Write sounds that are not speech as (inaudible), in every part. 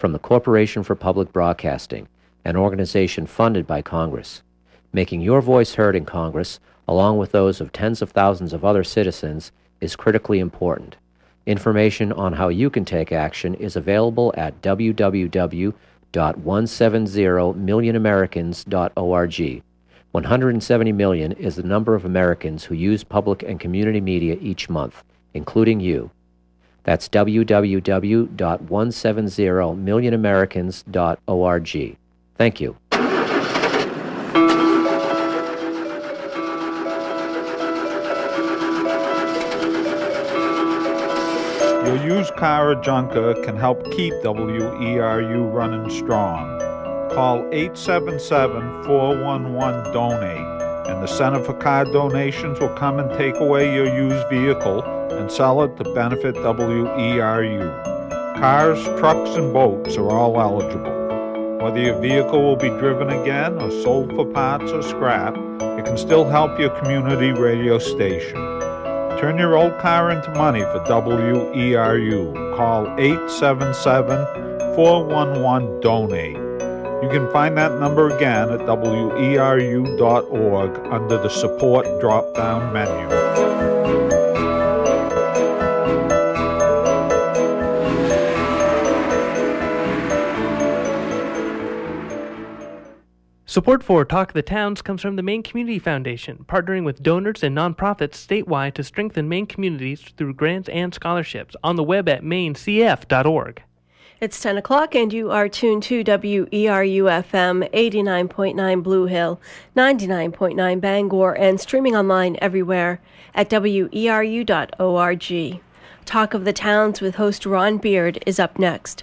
from the Corporation for Public Broadcasting, an organization funded by Congress. Making your voice heard in Congress, along with those of tens of thousands of other citizens, is critically important. Information on how you can take action is available at www.170millionamericans.org. 170 million is the number of Americans who use public and community media each month, including you. That's www.170millionamericans.org. Thank you. Your used car or junker can help keep WERU running strong. Call 877 411 Donate, and the Center for Car Donations will come and take away your used vehicle and sell it to benefit WERU. Cars, trucks, and boats are all eligible. Whether your vehicle will be driven again or sold for parts or scrap, it can still help your community radio station. Turn your old car into money for WERU. Call 877 411 Donate. You can find that number again at weru.org under the Support drop down menu. Support for Talk of the Towns comes from the Maine Community Foundation, partnering with donors and nonprofits statewide to strengthen Maine communities through grants and scholarships on the web at mainecf.org. It's 10 o'clock, and you are tuned to WERU FM 89.9 Blue Hill, 99.9 Bangor, and streaming online everywhere at WERU.org. Talk of the Towns with host Ron Beard is up next.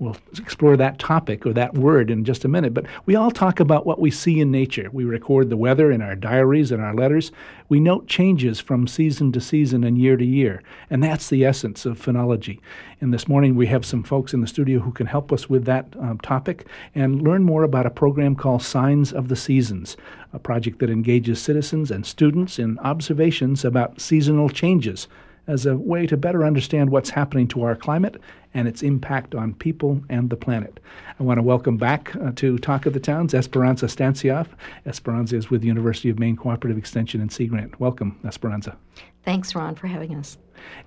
We'll explore that topic or that word in just a minute, but we all talk about what we see in nature. We record the weather in our diaries and our letters. We note changes from season to season and year to year, and that's the essence of phenology. And this morning we have some folks in the studio who can help us with that um, topic and learn more about a program called Signs of the Seasons, a project that engages citizens and students in observations about seasonal changes as a way to better understand what's happening to our climate and its impact on people and the planet. I want to welcome back uh, to Talk of the Towns Esperanza Stancioff. Esperanza is with the University of Maine Cooperative Extension in Sea Grant. Welcome, Esperanza. Thanks, Ron, for having us.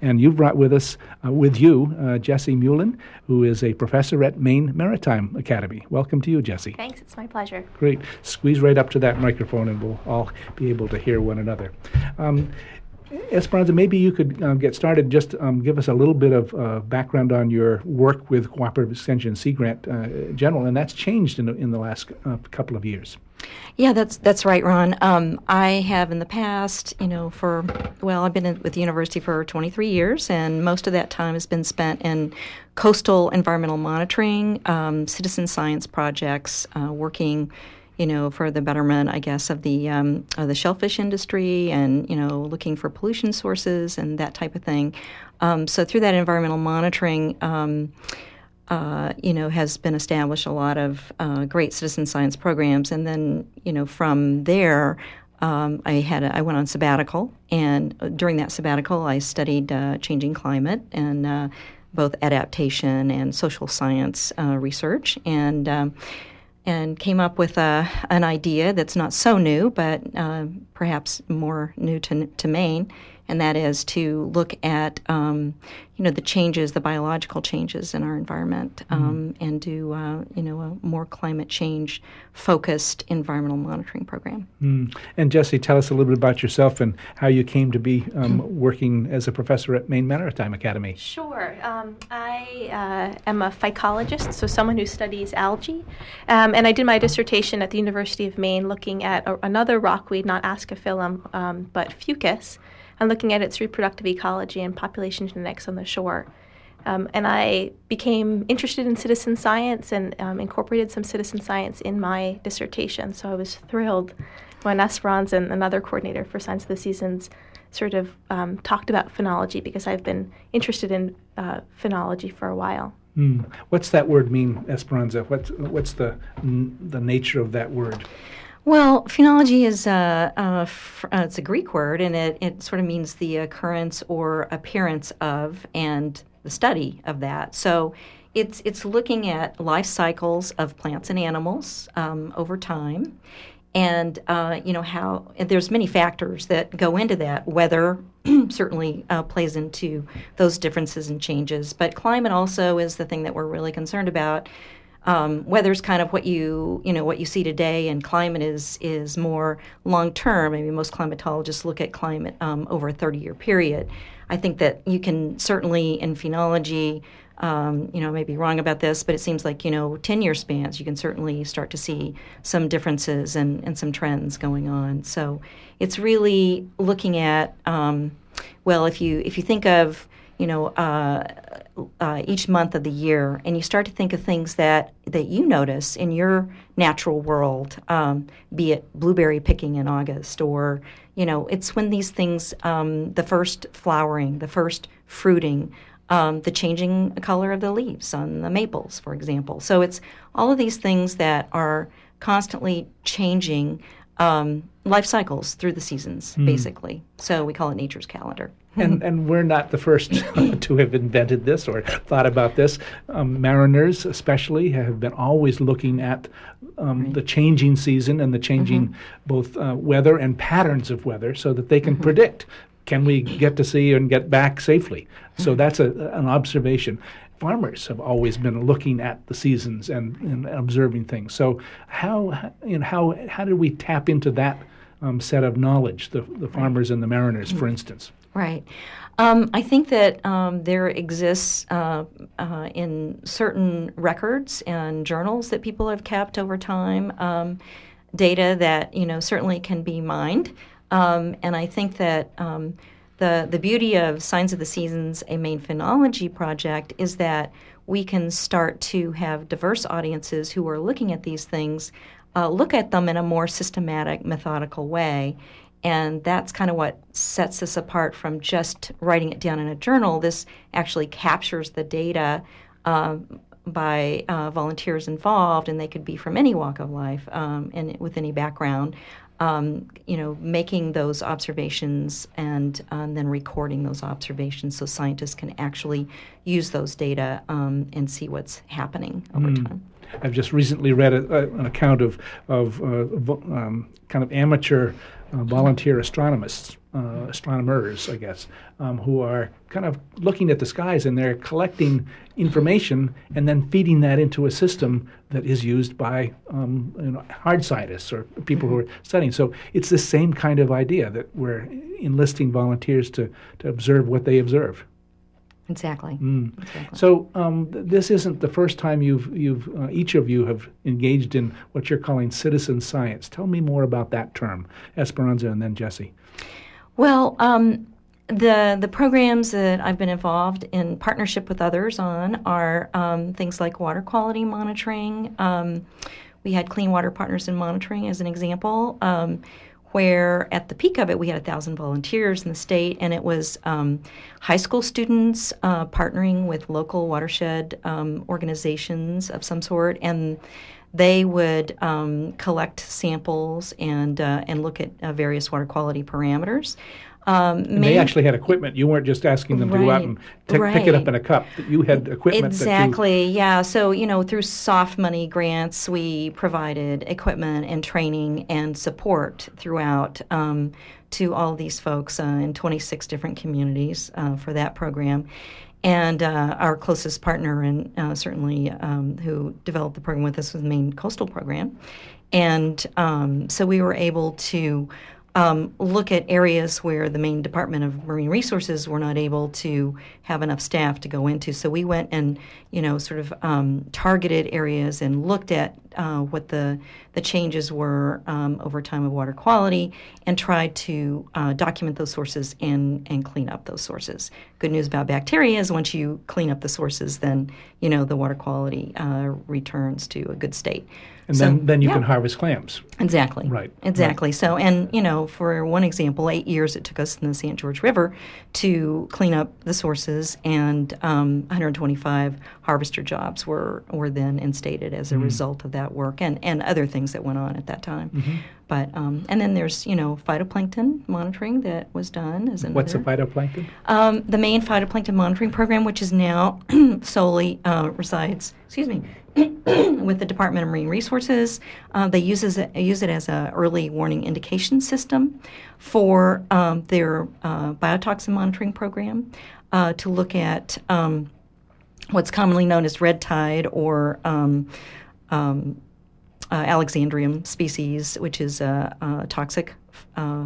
And you've brought with us, uh, with you, uh, Jesse Muhlin, who is a professor at Maine Maritime Academy. Welcome to you, Jesse. Thanks, it's my pleasure. Great. Squeeze right up to that microphone and we'll all be able to hear one another. Um, Esperanza, maybe you could um, get started. Just um, give us a little bit of uh, background on your work with Cooperative Extension Sea Grant uh, General, and that's changed in the, in the last uh, couple of years. Yeah, that's that's right, Ron. Um, I have in the past, you know, for well, I've been in, with the university for 23 years, and most of that time has been spent in coastal environmental monitoring, um, citizen science projects, uh, working you know, for the betterment, I guess, of the um, of the shellfish industry, and you know, looking for pollution sources and that type of thing. Um, so through that environmental monitoring. Um, uh, you know, has been established a lot of uh, great citizen science programs, and then you know from there, um, I had a, I went on sabbatical, and uh, during that sabbatical, I studied uh, changing climate and uh, both adaptation and social science uh, research, and um, and came up with a, an idea that's not so new, but uh, perhaps more new to, to Maine. And that is to look at um, you know the changes, the biological changes in our environment, mm-hmm. um, and do uh, you know a more climate change focused environmental monitoring program. Mm. And Jesse, tell us a little bit about yourself and how you came to be um, working as a professor at Maine Maritime Academy. Sure, um, I uh, am a phycologist, so someone who studies algae, um, and I did my dissertation at the University of Maine looking at a, another rockweed, not Ascophyllum, um, but Fucus and looking at its reproductive ecology and population genetics on the shore. Um, and I became interested in citizen science and um, incorporated some citizen science in my dissertation. So I was thrilled when Esperanza and another coordinator for Signs of the Seasons sort of um, talked about phenology because I've been interested in uh, phenology for a while. Mm. What's that word mean, Esperanza? What's, what's the, the nature of that word? Well, phenology is a, a uh, it's a Greek word, and it, it sort of means the occurrence or appearance of and the study of that. So it's it's looking at life cycles of plants and animals um, over time, and uh, you know how there's many factors that go into that. Weather (clears throat) certainly uh, plays into those differences and changes, but climate also is the thing that we're really concerned about um, weather's kind of what you you know what you see today, and climate is is more long term. I mean, most climatologists look at climate um, over a 30 year period. I think that you can certainly in phenology. Um, you know, I may be wrong about this, but it seems like, you know, 10 year spans, you can certainly start to see some differences and, and some trends going on. So it's really looking at, um, well, if you, if you think of, you know, uh, uh, each month of the year, and you start to think of things that that you notice in your natural world, um, be it blueberry picking in August, or you know, it's when these things, um, the first flowering, the first fruiting, um, the changing color of the leaves on the maples, for example. So it's all of these things that are constantly changing um, life cycles through the seasons, mm. basically. So we call it nature's calendar. And, and we're not the first (laughs) to have invented this or thought about this. Um, mariners, especially, have been always looking at um, right. the changing season and the changing mm-hmm. both uh, weather and patterns of weather so that they can mm-hmm. predict can we get to sea and get back safely. So mm-hmm. that's a, an observation farmers have always been looking at the seasons and, and observing things. So how you know how how did we tap into that um, set of knowledge, the the farmers and the mariners, for instance? Right. Um, I think that um, there exists uh, uh, in certain records and journals that people have kept over time um, data that you know certainly can be mined, um, and I think that um, the, the beauty of Signs of the Seasons, a Maine phenology project, is that we can start to have diverse audiences who are looking at these things uh, look at them in a more systematic, methodical way. And that's kind of what sets us apart from just writing it down in a journal. This actually captures the data um, by uh, volunteers involved, and they could be from any walk of life um, and with any background um, you know, making those observations and, um, then recording those observations so scientists can actually use those data um, and see what's happening over mm. time. I've just recently read a, a, an account of, of uh, um, kind of amateur uh, volunteer astronomers, uh, astronomers, I guess, um, who are kind of looking at the skies and they're collecting information and then feeding that into a system that is used by um, you know, hard scientists or people mm-hmm. who are studying. So it's the same kind of idea that we're enlisting volunteers to, to observe what they observe. Exactly. Mm. exactly. So um, th- this isn't the first time you've you've uh, each of you have engaged in what you're calling citizen science. Tell me more about that term, Esperanza, and then Jesse. Well, um, the the programs that I've been involved in partnership with others on are um, things like water quality monitoring. Um, we had Clean Water Partners in Monitoring as an example um, where at the peak of it we had a thousand volunteers in the state and it was um, high school students uh, partnering with local watershed um, organizations of some sort and they would um, collect samples and uh, and look at uh, various water quality parameters Um, And they actually had equipment. You weren't just asking them to go out and t- pick it up in a cup. You had equipment Exactly, yeah. So, you know, through soft money grants, we provided equipment and training and support throughout um, to all these folks uh, in 26 different communities uh, for that program. And uh, our closest partner, and uh, certainly um, who developed the program with us, was the Maine Coastal Program. And um, so we were able to um, look at areas where the Maine Department of Marine Resources were not able to have enough staff to go into. So we went and, you know, sort of um, targeted areas and looked at uh, what the the changes were um, over time of water quality and tried to uh, document those sources and and clean up those sources. Good news about bacteria is once you clean up the sources, then you know the water quality uh, returns to a good state. And So, then, then you yeah. can harvest clams. Exactly. Right, Exactly. So, and you know, for one example, eight years it took us in the St. George River to clean up the sources, and um, 125 harvester jobs were were then instated as a Mm-hmm. result of that work, and and other things that went on at that time. Mm-hmm. But um, and then there's you know phytoplankton monitoring that was done as another. What's a phytoplankton? Um, the Maine phytoplankton monitoring program, which is now (clears throat) solely uh, resides, excuse me, (coughs) with the Department of Marine Resources, uh, they uses it, use it as an early warning indication system for um, their uh, biotoxin monitoring program uh, to look at um, what's commonly known as red tide or um, um, uh, Alexandrium species, which is a, a toxic uh,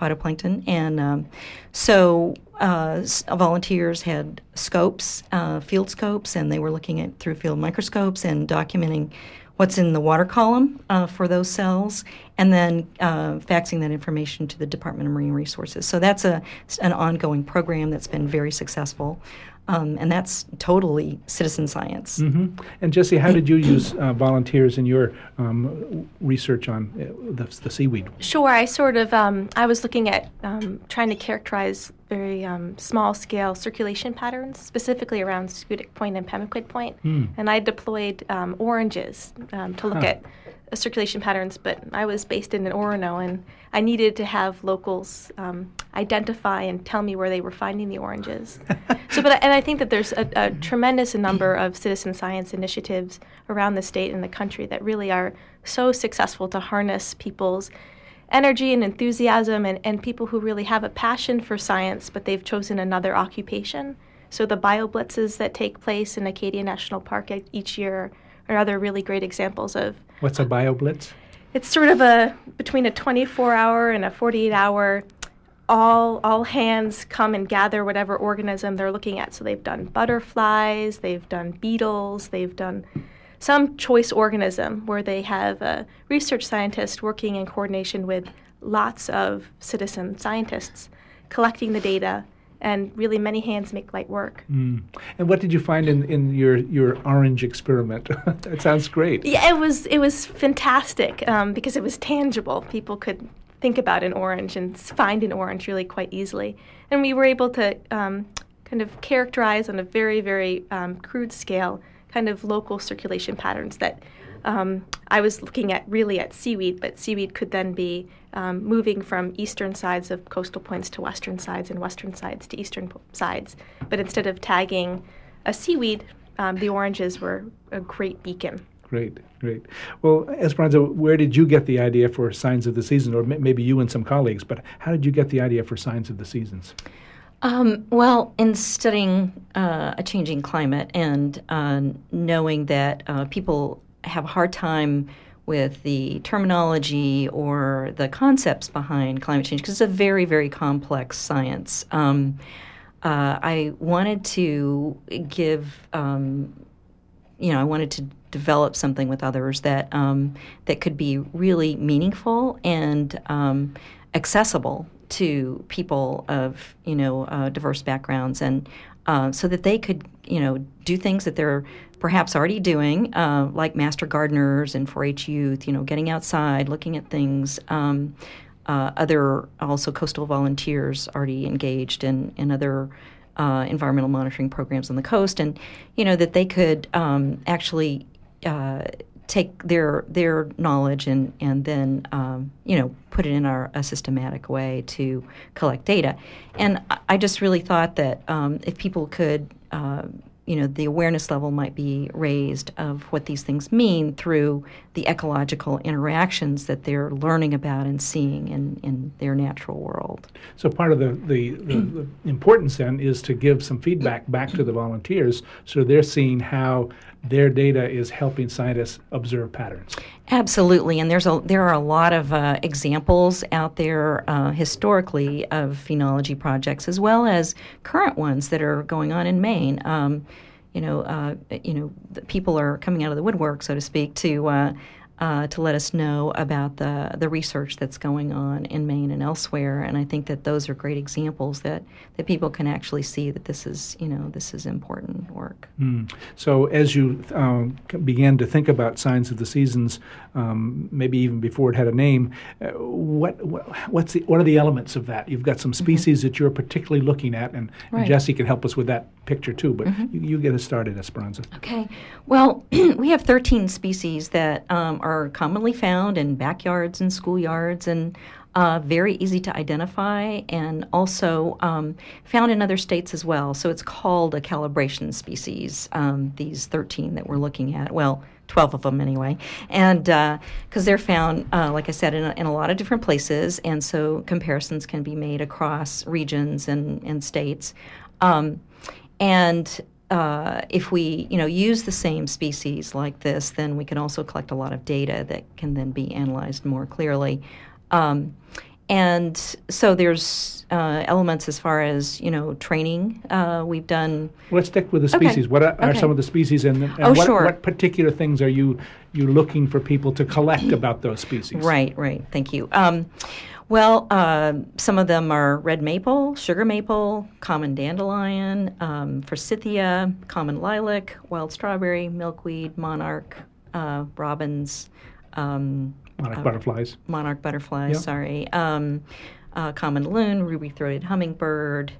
phytoplankton. And um, so uh, volunteers had scopes, uh, field scopes, and they were looking at through field microscopes and documenting what's in the water column uh, for those cells, and then uh, faxing that information to the Department of Marine Resources. So that's a an ongoing program that's been very successful. Um, and that's totally citizen science. hmm And Jesse, how did you use uh, volunteers in your um, research on uh, the, the seaweed? Sure, I sort of um, I was looking at um, trying to characterize very um, small scale circulation patterns, specifically around Schoodic Point and Pemaquid Point, and I deployed um, oranges um, to look Huh. at circulation patterns. But I was based in Orono, and I needed to have locals um, identify and tell me where they were finding the oranges. so, but and I think that there's a, a tremendous number of citizen science initiatives around the state and the country that really are so successful to harness people's energy and enthusiasm and, and people who really have a passion for science, but they've chosen another occupation. So the bioblitzes that take place in Acadia National Park each year are other really great examples of. What's a bioblitz? It's sort of a between a 24 hour and a 48 hour. All all hands come and gather whatever organism they're looking at. So they've done butterflies, they've done beetles, they've done some choice organism where they have a research scientist working in coordination with lots of citizen scientists collecting the data and really many hands make light work. Mm. And what did you find in, in your, your orange experiment? (laughs) that sounds great. Yeah, it was it was fantastic um, because it was tangible. People could think about an orange and find an orange really quite easily, and we were able to um, kind of characterize on a very very um, crude scale kind of local circulation patterns that. Um, I was looking at really at seaweed, but seaweed could then be um, moving from eastern sides of coastal points to western sides and western sides to eastern po- sides. But instead of tagging a seaweed, um, the oranges were a great beacon. Great, great. Well, Esperanza, where did you get the idea for Signs of the Season? Or m- maybe you and some colleagues, but how did you get the idea for Signs of the Seasons? Um, well, in studying uh, a changing climate and uh, knowing that uh, people have a hard time with the terminology or the concepts behind climate change, because it's a very, very complex science, um, uh, I wanted to give, um, you know, I wanted to develop something with others that um, that could be really meaningful and um, accessible to people of you know uh, diverse backgrounds, and uh, so that they could you know do things that they're perhaps already doing, uh, like master gardeners and 4-H youth. You know, getting outside, looking at things. Um, uh, other also coastal volunteers already engaged in in other uh, environmental monitoring programs on the coast, and you know that they could um, actually uh, take their their knowledge and and then um, you know put it in our, a systematic way to collect data. And I just really thought that um, if people could uh, you know the awareness level might be raised of what these things mean through the ecological interactions that they're learning about and seeing in, in their natural world. So part of the, the, the, (clears throat) the importance then is to give some feedback back to the volunteers so they're seeing how their data is helping scientists observe patterns. Absolutely, and there's a there are a lot of uh, examples out there uh, historically of phenology projects, as well as current ones that are going on in Maine. Um, you know, uh, you know, people are coming out of the woodwork, so to speak, to uh, uh, to let us know about the the research that's going on in Maine and elsewhere. And I think that those are great examples that, that people can actually see that this is you know this is important work. Mm. So as you um, began to think about signs of the seasons, um, maybe even before it had a name, uh, what, what what's the, what are the elements of that? You've got some mm-hmm. species mm-hmm. that you're particularly looking at, and, right. and, Jesse can help us with that picture too. But mm-hmm. you, you, get us started, Esperanza. Okay. Well, (clears throat) we have 13 species that um, are commonly found in backyards and schoolyards and uh, very easy to identify and also um, found in other states as well. So it's called a calibration species, um, these 13 that we're looking at. Well, 12 of them anyway. And because uh, they're found, uh, like I said, in a, in a, lot of different places. And so comparisons can be made across regions and, and states. Um, and uh, if we you know use the same species like this, then we can also collect a lot of data that can then be analyzed more clearly. Um, and so there's uh, elements as far as you know training. Uh, we've done. Let's stick with the species. Okay. What are, are okay. some of the species, and, and oh, what, sure. what particular things are you you looking for people to collect about those species? Right, right. Thank you. Um, well, uh, some of them are red maple, sugar maple, common dandelion, um, forsythia, common lilac, wild strawberry, milkweed, monarch, uh, robins. Um, monarch uh, butterflies. Monarch butterflies, sorry. Um, uh, common loon, ruby throated hummingbird,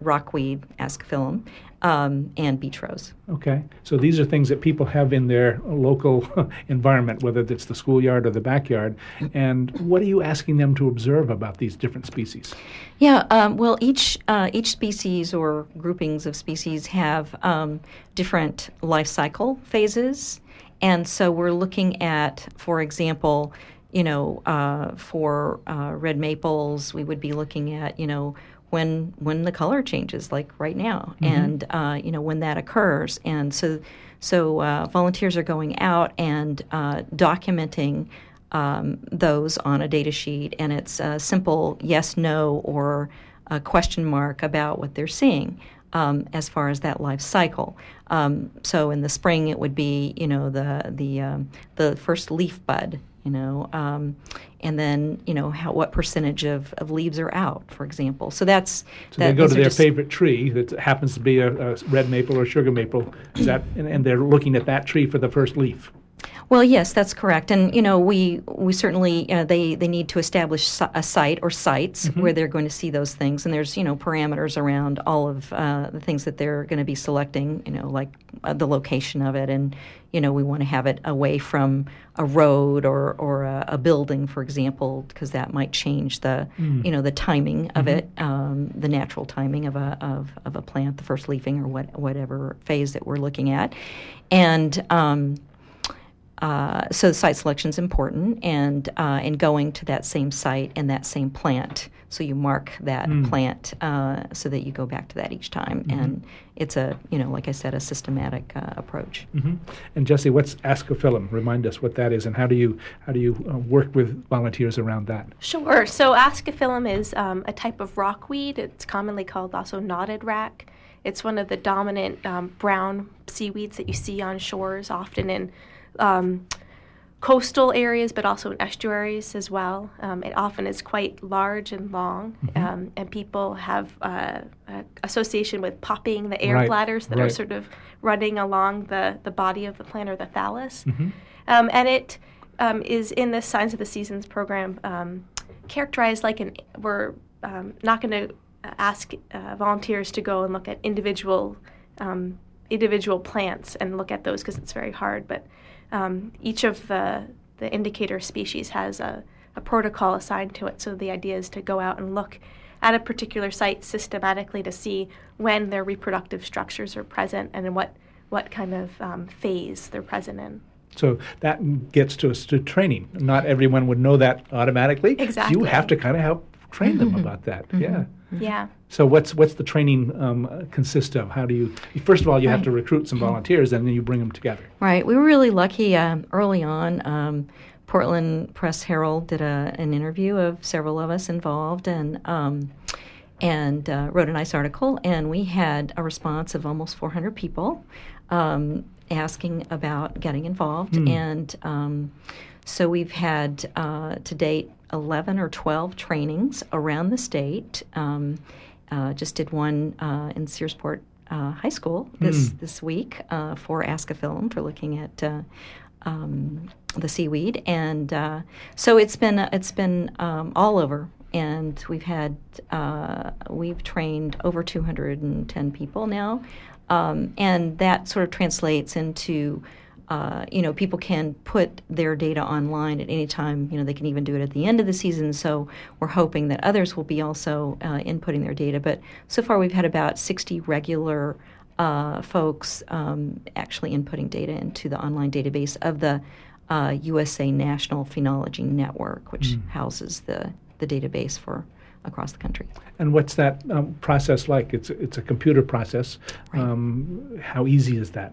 rockweed, ascophyllum um, and beach rose. Okay, so these are things that people have in their local (laughs) environment, whether it's the schoolyard or the backyard. And what are you asking them to observe about these different species? Yeah, um, well, each uh, each species or groupings of species have um, different life cycle phases, and so we're looking at, for example. You know, uh, for uh, red maples, we would be looking at, you know, when when the color changes, like right now, mm-hmm. and uh, you know when that occurs, and so so uh, volunteers are going out and uh, documenting um, those on a data sheet, and it's a simple yes, no, or a question mark about what they're seeing. Um, as far as that life cycle, um, so in the spring it would be you know the the um, the first leaf bud, you know, um, and then you know how what percentage of, of leaves are out, for example. So that's so that, they go to their just, favorite tree that happens to be a, a, red maple or sugar maple. Is that and, and they're looking at that tree for the first leaf. Well, yes, that's correct, and you know we we certainly uh, they they need to establish a site or sites mm-hmm. where they're going to see those things, and there's you know parameters around all of uh, the things that they're going to be selecting, you know, like uh, the location of it, and you know we want to have it away from a road or or a, a building, for example, because that might change the mm. you know the timing of mm-hmm. it, um, the natural timing of a of, of a plant, the first leafing or what whatever phase that we're looking at, and um, uh, so site selection is important, and uh, and going to that same site and that same plant. So you mark that mm. plant uh, so that you go back to that each time, mm-hmm. and it's a you know like I said a systematic uh, approach. Mm-hmm. And Jesse, what's ascophyllum? Remind us what that is, and how do you how do you uh, work with volunteers around that? Sure. So ascophyllum is um, a type of rockweed. It's commonly called also knotted rack. It's one of the dominant um, brown seaweeds that you see on shores, often in um, coastal areas, but also in estuaries as well. Um, it often is quite large and long, mm-hmm. um, and people have uh, association with popping the air right. bladders that right. are sort of running along the, the body of the plant or the thallus. Mm-hmm. Um, and it um, is in the Signs of the Seasons program um, characterized like an, we're um, not going to ask uh, volunteers to go and look at individual individual plants and look at those because it's very hard, but um, each of the, the indicator species has a, a protocol assigned to it. So the idea is to go out and look at a particular site systematically to see when their reproductive structures are present and in what, what kind of um, phase they're present in. So that gets to us to training. Not everyone would know that automatically. Exactly. You have to kind of help train them about that. Mm-hmm. Yeah. Yeah. So what's what's the training um, consist of? How do you first of all you have to recruit some volunteers and then you bring them together. Right. We were really lucky um, early on. Um, Portland Press Herald did a, an interview of several of us involved and um, and uh, wrote a nice article. And we had a response of almost 400 people um, asking about getting involved. And um, so we've had uh, to date 11 or 12 trainings around the state. Um, uh, just did one uh, in Searsport uh, High School this this week uh, for Ascophyllum for looking at uh, um, the seaweed, and uh, so it's been it's been um, all over. And we've had uh, we've trained over 210 people now, um, and that sort of translates into uh, you know, people can put their data online at any time. You know, they can even do it at the end of the season. So we're hoping that others will be also uh, inputting their data. But so far, we've had about 60 regular uh, folks um, actually inputting data into the online database of the uh, USA National Phenology Network, which houses the, the database for across the country. And what's that um, process like? It's it's a computer process. Right. Um, how easy is that?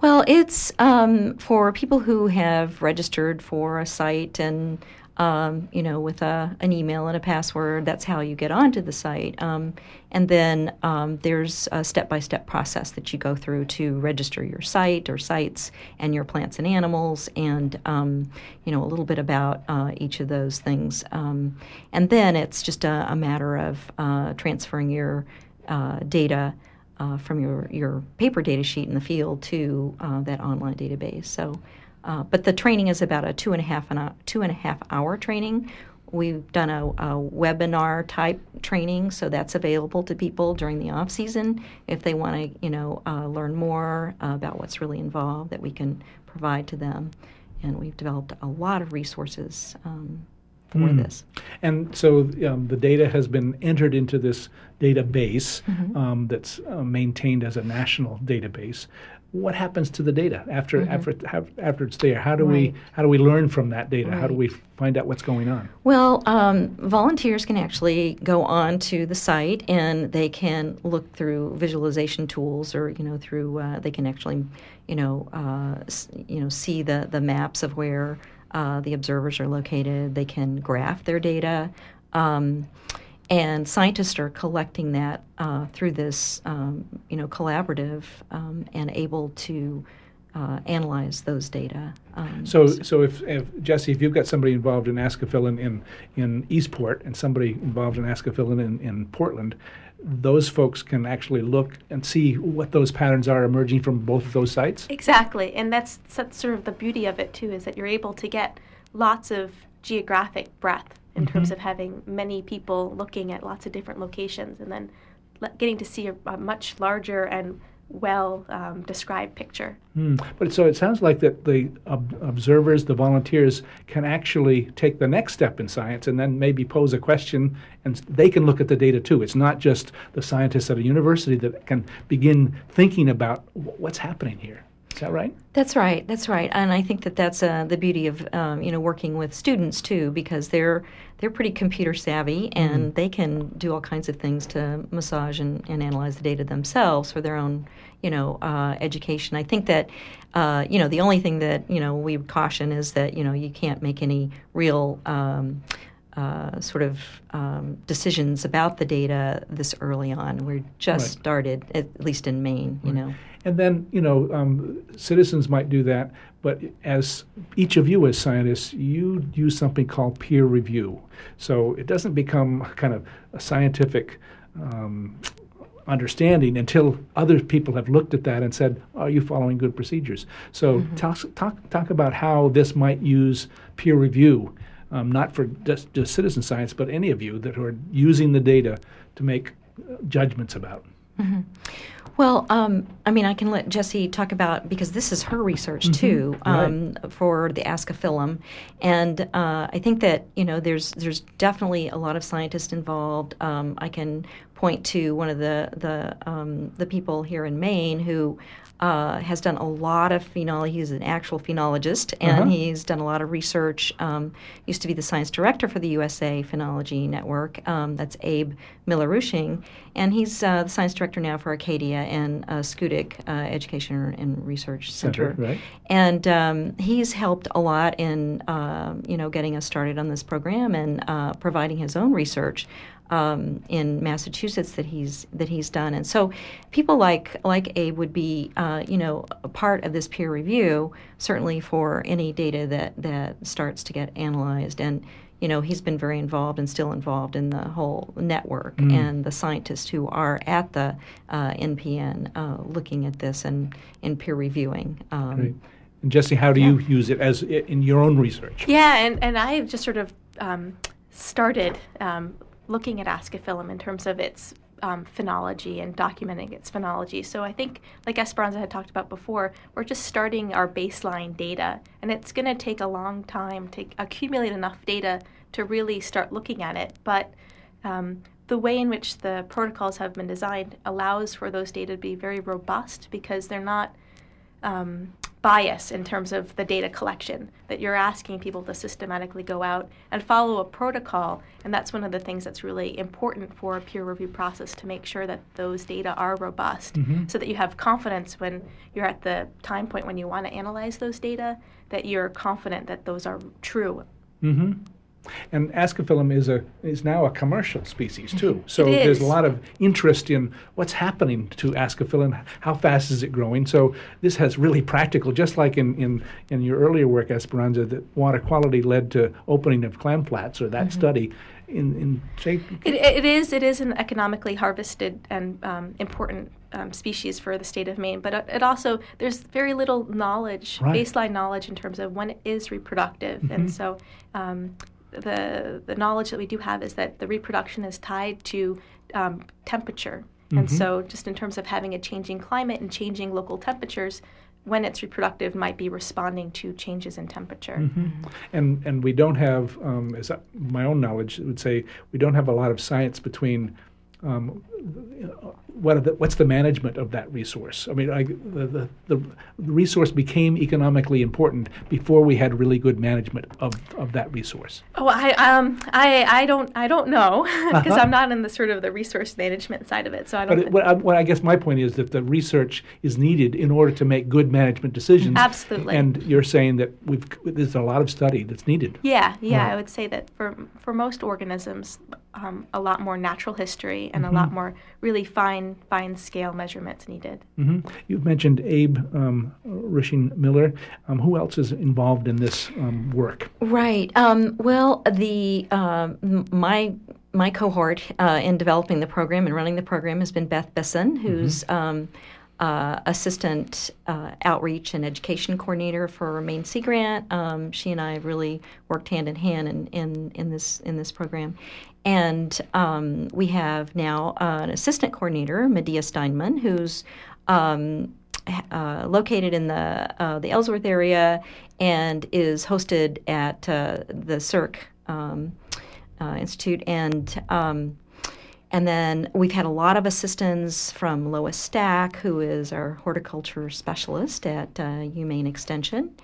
Well, it's um, for people who have registered for a site and, um, you know, with a, an email and a password. That's how you get onto the site. Um, and then um, there's a step by step process that you go through to register your site or sites and your plants and animals, and, um, you know, a little bit about uh, each of those things. Um, and then it's just a, a matter of uh, transferring your uh, data uh, from your, your paper data sheet in the field to uh, that online database. So, uh, but the training is about a two and a half an hour, two and a half hour training. We've done a, a webinar type training, so that's available to people during the off season if they want to, you know, uh, learn more about what's really involved that we can provide to them. And we've developed a lot of resources um, for Hmm. this. And so um, the data has been entered into this database Mm-hmm. um, that's uh, maintained as a national database. What happens to the data after after it- have- after it's there? How do we Mm-hmm. How do we learn from that data? How do we find out what's going on? Well, um, volunteers can actually go on to the site and they can look through visualization tools, or you know, through uh, they can actually, you know, uh, you know, see the the maps of where uh, the observers are located. They can graph their data. Um, and scientists are collecting that uh, through this, um, you know, collaborative um, and able to uh, analyze those data. Um, So, so if, if Jesse, if you've got somebody involved in Ascophyllum in in Eastport and somebody involved in Ascophyllum in, in Portland, those folks can actually look and see what those patterns are emerging from both of those sites. Exactly, and that's, that's sort of the beauty of it too, is that you're able to get lots of geographic breadth in terms of having many people looking at lots of different locations, and then le- getting to see a, a much larger and well um, described picture. Hmm. But so it sounds like that the ob- observers, the volunteers, can actually take the next step in science and then maybe pose a question, and they can look at the data too. It's not just the scientists at a university that can begin thinking about wh- what's happening here. Is that right? That's right. That's right. And I think that that's uh, the beauty of um, you know working with students too, because they're they're pretty computer savvy and they can do all kinds of things to massage and, and analyze the data themselves for their own you know uh, education. I think that uh, you know the only thing that you know we would caution is that you know you can't make any real um, uh, sort of um, decisions about the data this early on. We're just Right. started, at least in Maine. You know. And then, you know, um, citizens might do that, but as each of you as scientists, you use something called peer review. So it doesn't become kind of a scientific um, understanding until other people have looked at that and said, "Are you following good procedures?" So talk, talk talk about how this might use peer review, um, not for just, just citizen science, but any of you that are using the data to make uh, judgments about. Well, um, I mean, I can let Jesse talk about because this is her research Mm-hmm. too um, Right. for the Ascophyllum, and uh, I think that you know there's there's definitely a lot of scientists involved. Um, I can point to one of the the um, the people here in Maine who. Uh, has done a lot of phenology. He's an actual phenologist, and Uh-huh. he's done a lot of research. Um, used to be the science director for the USA Phenology Network. Um, that's Abe Miller-Rushing, and he's uh, the science director now for Acadia and uh, Schoodic uh, Education and Research Center. Center, right. And um, he's helped a lot in um, you know getting us started on this program and uh, providing his own research um, in Massachusetts that he's that he's done. And so people like like Abe would be uh, you know a part of this peer review certainly for any data that that starts to get analyzed and. You know, he's been very involved and still involved in the whole network and the scientists who are at the uh, NPN uh, looking at this and, and peer reviewing. Um, And Jesse, how do you use it as in your own research? Yeah, and, and I've just sort of um, started um, looking at Ascophyllum in terms of its um, phenology and documenting its phenology. So I think, like Esperanza had talked about before, we're just starting our baseline data, and it's going to take a long time to accumulate enough data to really start looking at it. But um, the way in which the protocols have been designed allows for those data to be very robust because they're not um, bias in terms of the data collection, that you're asking people to systematically go out and follow a protocol. And that's one of the things that's really important for a peer review process to make sure that those data are robust so that you have confidence when you're at the time point when you want to analyze those data, that you're confident that those are true. Mm-hmm. And Ascophyllum is a is now a commercial species too. So there's a lot of interest in what's happening to Ascophyllum. How fast is it growing? So this has really practical, just like in, in, in your earlier work, Esperanza, that water quality led to opening of clam flats or that study. In in say It, it is it is an economically harvested and um, important um, species for the state of Maine, but it- it also there's very little knowledge, Right. baseline knowledge in terms of when it is reproductive, and so um, the the knowledge that we do have is that the reproduction is tied to um, temperature, and so just in terms of having a changing climate and changing local temperatures. When it's reproductive, might be responding to changes in temperature. and and we don't have, um, as I- my own knowledge would say, we don't have a lot of science between. Um, what are the, what's the management of that resource? I mean, I, the, the, the resource became economically important before we had really good management of, of that resource. Oh, I um, I I don't I don't know (laughs) because Uh-huh. I'm not in the sort of the resource management side of it, so I don't. But it, what, I, what I guess my point is that the research is needed in order to make good management decisions. Absolutely. And you're saying that we've there's a lot of study that's needed. yeah, yeah, Right. I would say that for for most organisms, um, a lot more natural history and a lot more really fine fine scale measurements needed. hmm You've mentioned Abe um, Rushing Miller. Um, who else is involved in this um, work? Right. Um, well, the um, m- my my cohort uh, in developing the program and running the program has been Beth Bisson, who's um, uh, assistant uh, outreach and education coordinator for Maine Sea Grant. Um, she and I really worked hand in hand in, in, in this in this program. And um, we have now uh, an assistant coordinator, Medea Steinman, who's um, uh, located in the uh, the Ellsworth area and is hosted at uh, the CERC um, uh, Institute and. Um, and then we've had a lot of assistance from Lois Stack, who is our horticulture specialist at uh, UMaine Extension.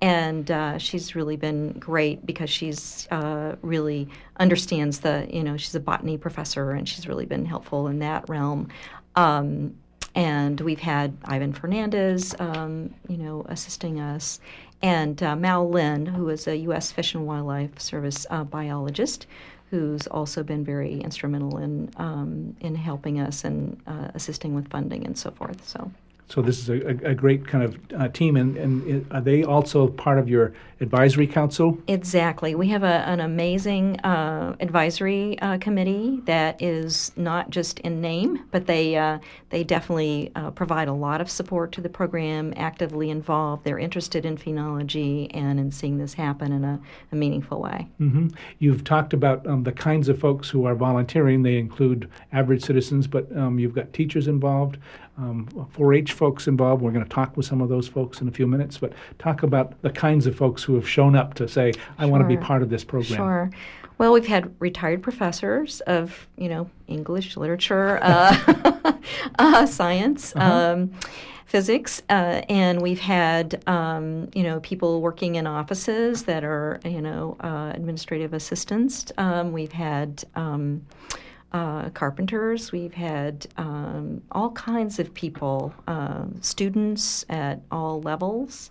And uh, she's really been great because she's uh, really understands the, you know, she's a botany professor and she's really been helpful in that realm. Um, and we've had Ivan Fernandez, um, you know, assisting us, and uh, Mal Lin, who is a U.S. Fish and Wildlife Service uh, biologist, who's also been very instrumental in um, in helping us and uh, assisting with funding and so forth. So. So this is a, a, a great kind of uh, team, and, and are they also part of your advisory council? Exactly. We have a, an amazing uh, advisory uh, committee that is not just in name, but they uh, they definitely uh, provide a lot of support to the program, actively involved. They're interested in phenology and in seeing this happen in a, a meaningful way. hmm You've talked about um, the kinds of folks who are volunteering. They include average citizens, but um, you've got teachers involved. Um, 4-H folks involved. We're going to talk with some of those folks in a few minutes, but talk about the kinds of folks who have shown up to say, "I sure. want to be part of this program." Sure. Well, we've had retired professors of, you know, English, literature, uh, (laughs) uh, science. Uh-huh. Um, physics, uh, and we've had um, you know people working in offices that are you know uh, administrative assistants. Um, we've had um, uh, carpenters. We've had um, all kinds of people, uh, students at all levels.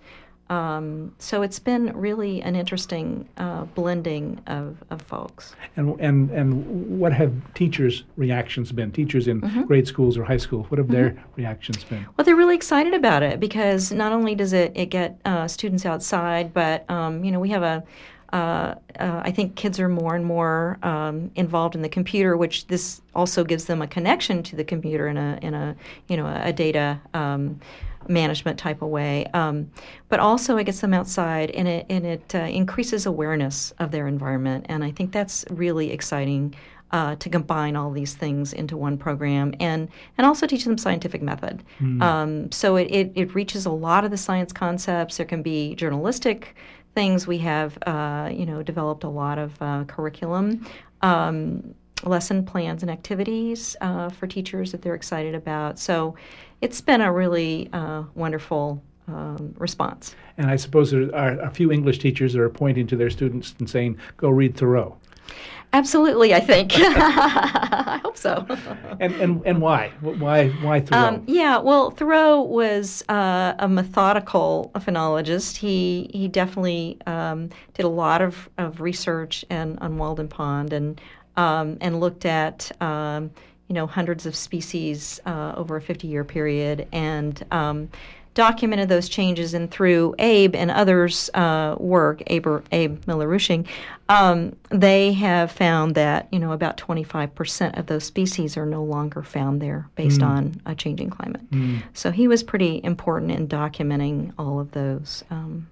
Um, so it's been really an interesting uh, blending of, of folks. And, and and what have teachers' reactions been? Teachers in mm-hmm. grade schools or high school, what have mm-hmm. their reactions been? Well, they're really excited about it because not only does it, it get uh, students outside, but um, you know we have a uh, uh, I think kids are more and more um, involved in the computer, which this also gives them a connection to the computer in a in a you know a data um, management type of way. Um, but also it gets them outside and it and it uh, increases awareness of their environment, and I think that's really exciting. Uh, to combine all these things into one program and and also teach them scientific method. Mm. Um, so it, it, it reaches a lot of the science concepts. There can be journalistic things. We have, uh, you know, developed a lot of uh, curriculum, um, lesson plans, and activities uh, for teachers that they're excited about. So it's been a really uh, wonderful um, response. And I suppose there are a few English teachers that are pointing to their students and saying, "Go read Thoreau." Absolutely, I think. (laughs) I hope so. and, and and why? Why why Thoreau? Um, yeah, well, Thoreau was uh, a methodical phenologist. He he definitely um, did a lot of, of research and on Walden Pond and um, and looked at um, you know hundreds of species uh, over a fifty year period and um, documented those changes, and through Abe and others' uh, work, Abe, Abe Miller-Rushing, um, they have found that you know about 25% of those species are no longer found there based mm. on a changing climate. Mm. So he was pretty important in documenting all of those. Um,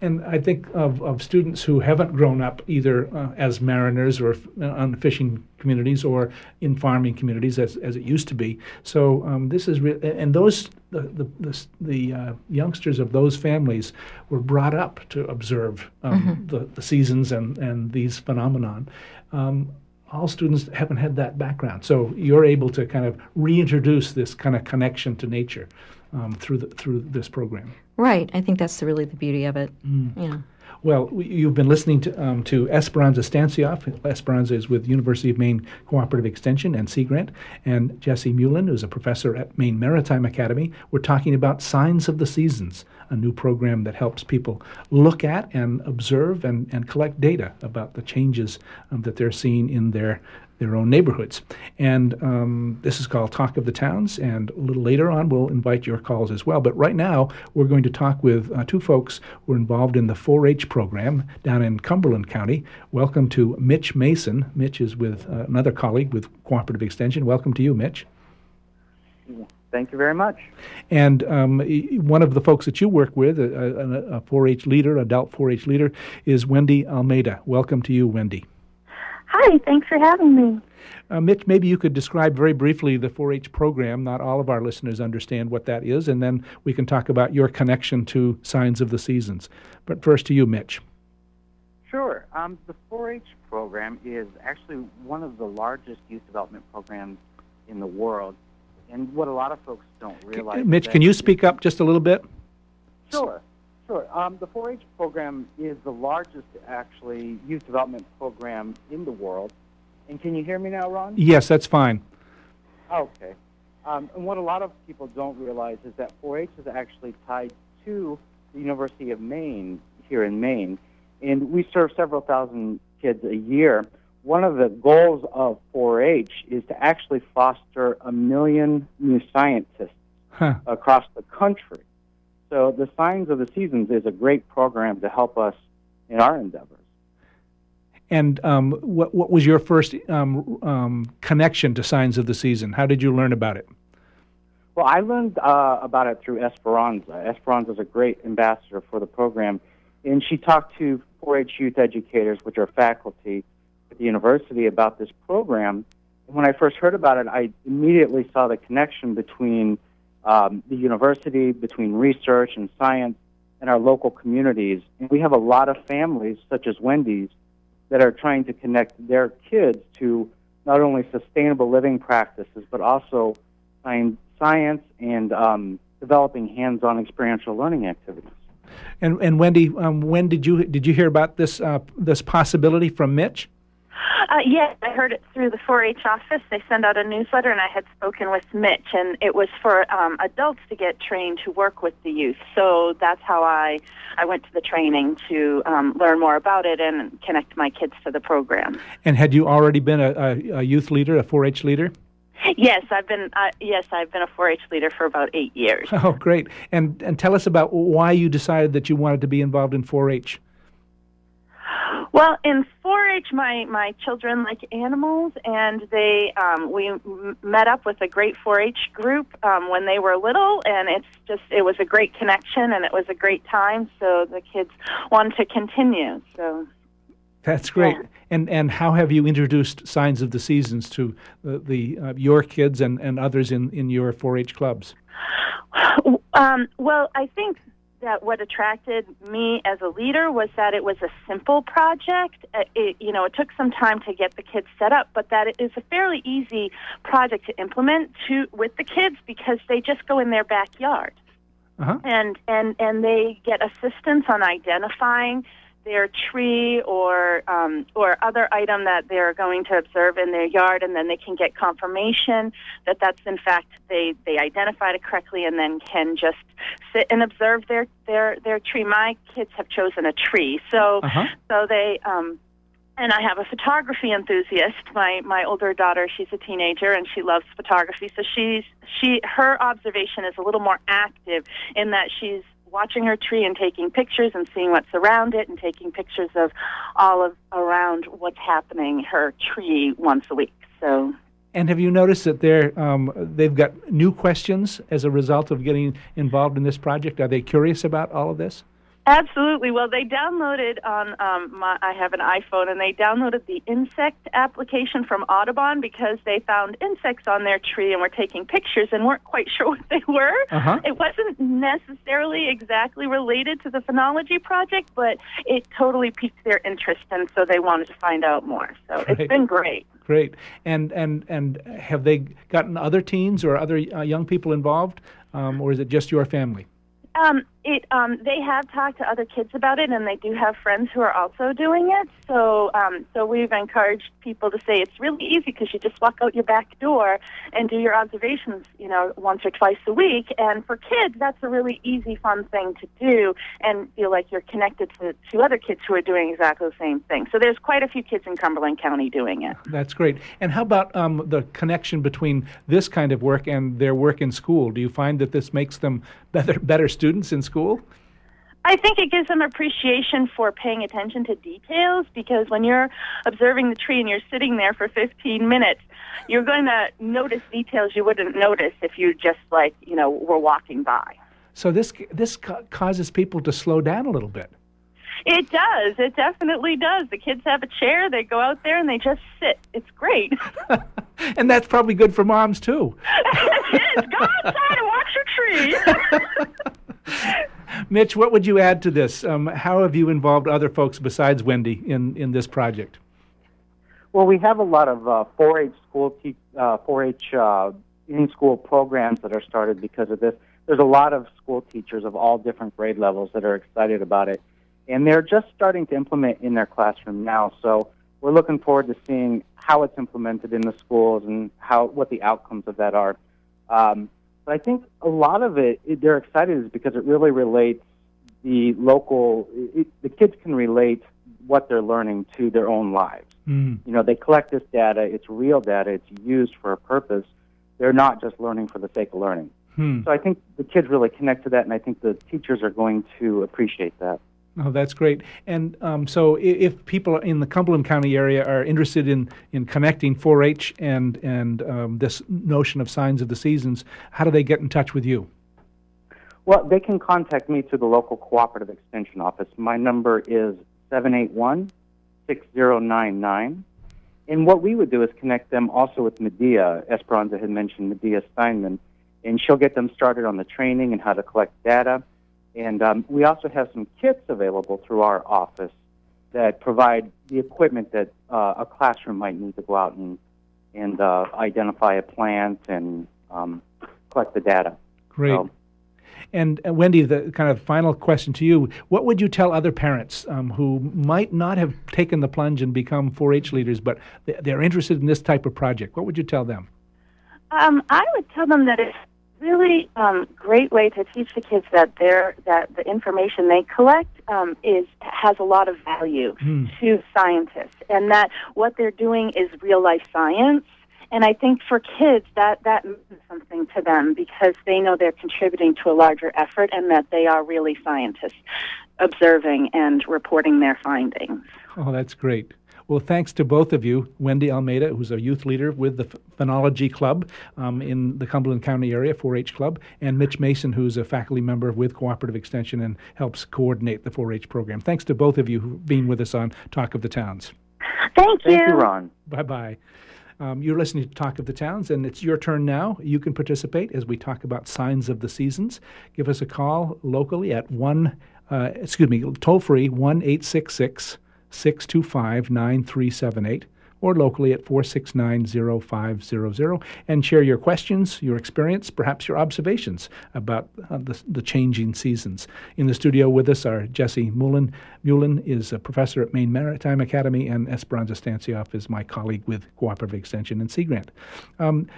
and I think of, of students who haven't grown up either uh, as mariners or uh, on fishing communities or in farming communities as, as it used to be. So um, this is real, and those the the the, the uh, youngsters of those families were brought up to observe um, mm-hmm. the, the seasons and and these phenomenon. Um, all students haven't had that background, so you're able to kind of reintroduce this kind of connection to nature um, through the, through this program. Right. I think that's the, really the beauty of it. Mm. Yeah. Well, you've been listening to, um, to Esperanza Stancioff. Esperanza is with University of Maine Cooperative Extension and Sea Grant, and Jesse Muhlin, who's a professor at Maine Maritime Academy. We're talking about Signs of the Seasons, a new program that helps people look at and observe and, and collect data about the changes um, that they're seeing in their their own neighborhoods. And um, this is called Talk of the Towns. And a little later on, we'll invite your calls as well. But right now, we're going to talk with uh, two folks who are involved in the 4 H program down in Cumberland County. Welcome to Mitch Mason. Mitch is with uh, another colleague with Cooperative Extension. Welcome to you, Mitch. Thank you very much. And um, one of the folks that you work with, a, a 4-H leader, adult 4-H leader, is Wendy Almeida. Welcome to you, Wendy. Hi, thanks for having me. Uh, Mitch, maybe you could describe very briefly the 4 H program. Not all of our listeners understand what that is, and then we can talk about your connection to Signs of the Seasons. But first to you, Mitch. Sure. Um, the 4 H program is actually one of the largest youth development programs in the world. And what a lot of folks don't realize. Mitch, can you speak up just a little bit? Sure. Sure. Um, the 4-H program is the largest, actually, youth development program in the world. And can you hear me now, Ron? Yes, that's fine. Okay. Um, and what a lot of people don't realize is that 4-H is actually tied to the University of Maine here in Maine, and we serve several thousand kids a year. One of the goals of 4-H is to actually foster a million new scientists huh. across the country. So the Signs of the Seasons is a great program to help us in our endeavors. And um, what, what was your first um, um, connection to Signs of the Season? How did you learn about it? Well, I learned uh, about it through Esperanza. Esperanza is a great ambassador for the program, and she talked to 4-H youth educators, which are faculty at the university, about this program. And when I first heard about it, I immediately saw the connection between um, the university, between research and science, and our local communities. And we have a lot of families, such as Wendy's, that are trying to connect their kids to not only sustainable living practices, but also science and um, developing hands-on experiential learning activities. And and Wendy, um, when did you did you hear about this uh, this possibility from Mitch? Uh, yes, I heard it through the 4-H office. They send out a newsletter, and I had spoken with Mitch, and it was for um, adults to get trained to work with the youth. So that's how I I went to the training to um, learn more about it and connect my kids to the program. And had you already been a, a, a youth leader, a 4-H leader? Yes, I've been. Uh, yes, I've been a 4-H leader for about eight years. Oh, great! And and tell us about why you decided that you wanted to be involved in 4-H. Well, in 4-H, my my children like animals, and they um, we m- met up with a great 4-H group um, when they were little, and it's just it was a great connection, and it was a great time. So the kids want to continue. So that's great. Yeah. And and how have you introduced Signs of the Seasons to the, the uh, your kids and, and others in, in your 4-H clubs? Um, well, I think that what attracted me as a leader was that it was a simple project. Uh, it, you know, it took some time to get the kids set up, but that it is a fairly easy project to implement to with the kids because they just go in their backyard. Uh-huh. And and and they get assistance on identifying their tree or um, or other item that they're going to observe in their yard, and then they can get confirmation that that's in fact they they identified it correctly, and then can just sit and observe their their their tree. My kids have chosen a tree, so uh-huh. so they. Um, and I have a photography enthusiast. My my older daughter, she's a teenager and she loves photography. So she's she her observation is a little more active in that she's watching her tree and taking pictures and seeing what's around it and taking pictures of all of around what's happening her tree once a week. So and have you noticed that they're um, they've got new questions as a result of getting involved in this project? Are they curious about all of this? Absolutely. Well, they downloaded on um, my. I have an iPhone, and they downloaded the insect application from Audubon because they found insects on their tree and were taking pictures and weren't quite (laughs) sure what they were. Uh-huh. It wasn't necessarily exactly related to the phenology project, but it totally piqued their interest, and so they wanted to find out more. So great. it's been great. Great. And and and have they gotten other teens or other uh, young people involved, um, or is it just your family? Um, it um, they have talked to other kids about it, and they do have friends who are also doing it. So, um, so we've encouraged people to say it's really easy because you just walk out your back door and do your observations, you know, once or twice a week. And for kids, that's a really easy, fun thing to do, and feel like you're connected to to other kids who are doing exactly the same thing. So there's quite a few kids in Cumberland County doing it. That's great. And how about um, the connection between this kind of work and their work in school? Do you find that this makes them (laughs) better better students in school? I think it gives them appreciation for paying attention to details because when you're observing the tree and you're sitting there for 15 minutes, you're going to notice details you wouldn't notice if you just like, you know, were walking by. So this this causes people to slow down a little bit. It does. It definitely does. The kids have a chair, they go out there and they just sit. It's great. (laughs) (laughs) and that's probably good for moms too. (laughs) it is. Go outside and watch your tree. Mitch, what would you add to this? Um, how have you involved other folks besides Wendy in, in this project? Well, we have a lot of uh, 4-H school te- uh, 4-H uh, in school programs that are started because of this. There's a lot of school teachers of all different grade levels that are excited about it, and they're just starting to implement in their classroom now. So we're looking forward to seeing how it's implemented in the schools and how what the outcomes of that are. Um, but I think a lot of it, it they're excited is because it really relates the local. It, the kids can relate what they're learning to their own lives. Mm. You know, they collect this data. It's real data. It's used for a purpose. They're not just learning for the sake of learning. Hmm. So I think the kids really connect to that, and I think the teachers are going to appreciate that. Oh, that's great. And um, so, if people in the Cumberland County area are interested in, in connecting 4-H and and um, this notion of signs of the seasons, how do they get in touch with you? Well, they can contact me through the local cooperative extension office. My number is 781 6099. And what we would do is connect them also with Medea. Esperanza had mentioned Medea Steinman. and she'll get them started on the training and how to collect data. And um, we also have some kits available through our office that provide the equipment that uh, a classroom might need to go out and and uh, identify a plant and um, collect the data. Great. So, and uh, Wendy, the kind of final question to you: What would you tell other parents um, who might not have taken the plunge and become 4-H leaders, but they're interested in this type of project? What would you tell them? Um, I would tell them that it's really um, great way to teach the kids that they that the information they collect um, is has a lot of value mm. to scientists, and that what they're doing is real life science. And I think for kids that that means something to them because they know they're contributing to a larger effort and that they are really scientists observing and reporting their findings. Oh, that's great. Well, thanks to both of you, Wendy Almeida, who's a youth leader with the Phenology Club um, in the Cumberland County area, 4-H Club, and Mitch Mason, who's a faculty member with Cooperative Extension and helps coordinate the 4-H program. Thanks to both of you for being with us on Talk of the Towns. Thank you. Thank you, Ron. Bye bye. Um, you're listening to Talk of the Towns, and it's your turn now. You can participate as we talk about signs of the seasons. Give us a call locally at one, uh, excuse me, toll free one eight six six 625 9378 or locally at 469 0500 and share your questions, your experience, perhaps your observations about uh, the, the, changing seasons. In the studio with us are Jesse Muhlin. Muhlin is a professor at Maine Maritime Academy, and Esperanza Stancioff is my colleague with Cooperative Extension and Sea Grant. Um,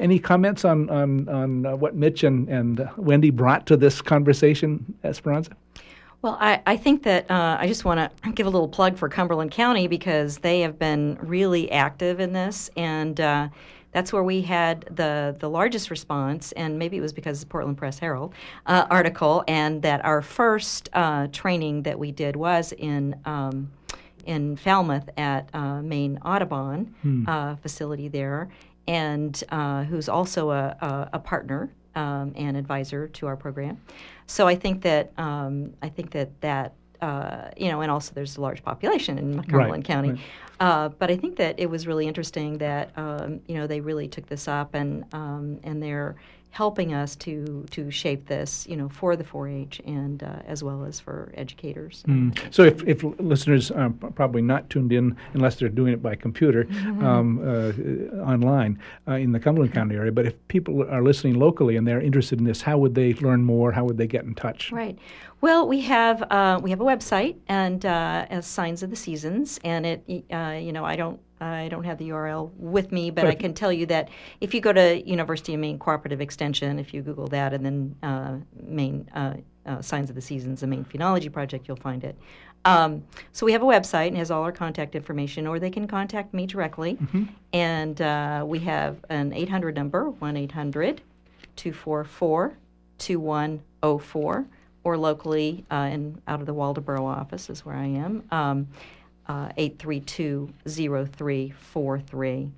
any comments on, on, on uh, what Mitch and, and Wendy brought to this conversation, Esperanza? Well, I, I think that uh, I just want (clears throat) to give a little plug for Cumberland County because they have been really active in this, and uh, that's where we had the the largest response. And maybe it was because of the Portland Press Herald uh, article, and that our first uh, training that we did was in. Um, in Falmouth at uh, Maine Audubon hmm. Uh, facility there, and who's also a, a, a partner um, and advisor to our program. So I think that um, I think that that uh, you know, and also there's a large population in Cumberland right, County. Right. Uh, but I think that it was really interesting that um, you know they really took this up and um, and they're helping us to to shape this, you know, for the 4-H and uh, as well as for educators. Mm. So, if, if listeners are probably not tuned in unless they're doing it by computer mm-hmm. um, uh, online uh, in the Cumberland County area, but if people are listening locally and they're interested in this, how would they learn more? How would they get in touch? Right. Well, we have uh, we have a website and uh, as Signs of the Seasons, and it uh, you know I don't I don't have the URL with me, but I can tell you that if you go to University of Maine Cooperative Extension, if you Google that and then uh, Maine uh, uh, Signs of the Seasons, the Maine Phenology Project, you'll find it. Um, so we have a website and has all our contact information, or they can contact me directly. Mm-hmm. And uh, we have an 800 number, 1 800 244 2104, or locally uh, in, out of the Waldoboro office is where I am. Um, 832-0343.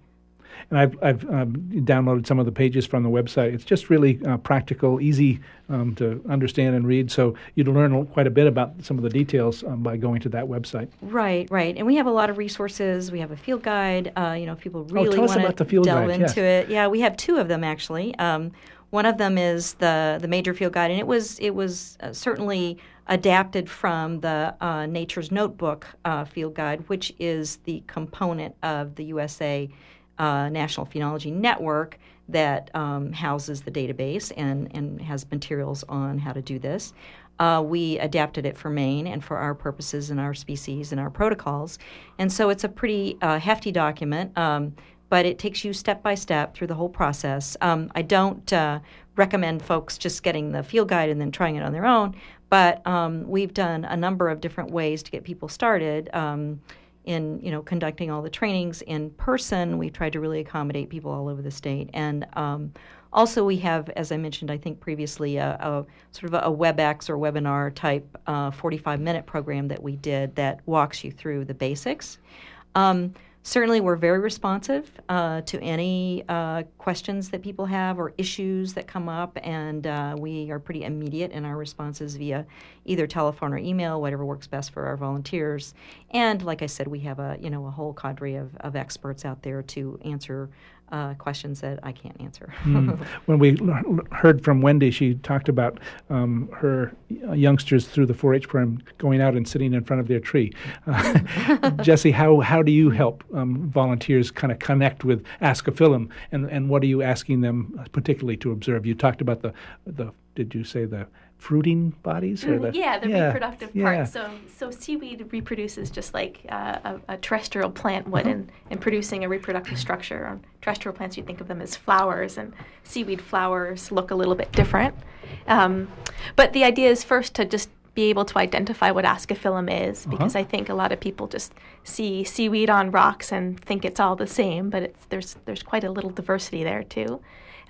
And I've, I've um, downloaded some of the pages from the website. It's just really uh, practical, easy um, to understand and read. So you'd learn quite a bit about some of the details um, by going to that website. Right, right. And we have a lot of resources. We have a field guide. Uh, you know, if people really oh, want to delve guide. into yes. it. Yeah, we have two of them actually. Um, one of them is the the major field guide, and it was it was uh, certainly adapted from the uh, Nature's Notebook uh, field guide, which is the component of the USA uh, National Phenology Network that um, houses the database and, and has materials on how to do this. Uh, we adapted it for Maine and for our purposes and our species and our protocols. And so it's a pretty uh, hefty document. Um, but it takes you step by step through the whole process. Um, I don't uh, recommend folks just getting the field guide and then trying it on their own. But um, we've done a number of different ways to get people started. Um, in you know conducting all the trainings in person, We've tried to really accommodate people all over the state, and um, also we have, as I mentioned, I think previously, a, a sort of a, WebEx or webinar type uh, 45 minute program that we did that walks you through the basics. Um, Certainly, we're very responsive uh, to any uh, questions that people have or issues that come up, and uh, we are pretty immediate in our responses via either telephone or email, whatever works best for our volunteers. And like I said, we have a you know a whole cadre of, of experts out there to answer uh, questions that I can't answer. mm. (laughs) When we l- heard from Wendy, she talked about um, her youngsters through the 4-H program going out and sitting in front of their tree. Uh, (laughs) (laughs) Jesse, how, how do you help um, volunteers kind of connect with Ascophyllum, and, and what are you asking them particularly to observe? You talked about the, the did you say the fruiting bodies or the mm, yeah the yeah, reproductive yeah. part so so seaweed reproduces just like uh, a, a, terrestrial plant would uh-huh. in, in producing a reproductive structure on terrestrial plants you think of them as flowers and seaweed flowers look a little bit different um, but the idea is first to just be able to identify what ascophyllum is uh-huh. because uh-huh. I think a lot of people just see seaweed on rocks and think it's all the same, but there's there's quite a little diversity there too.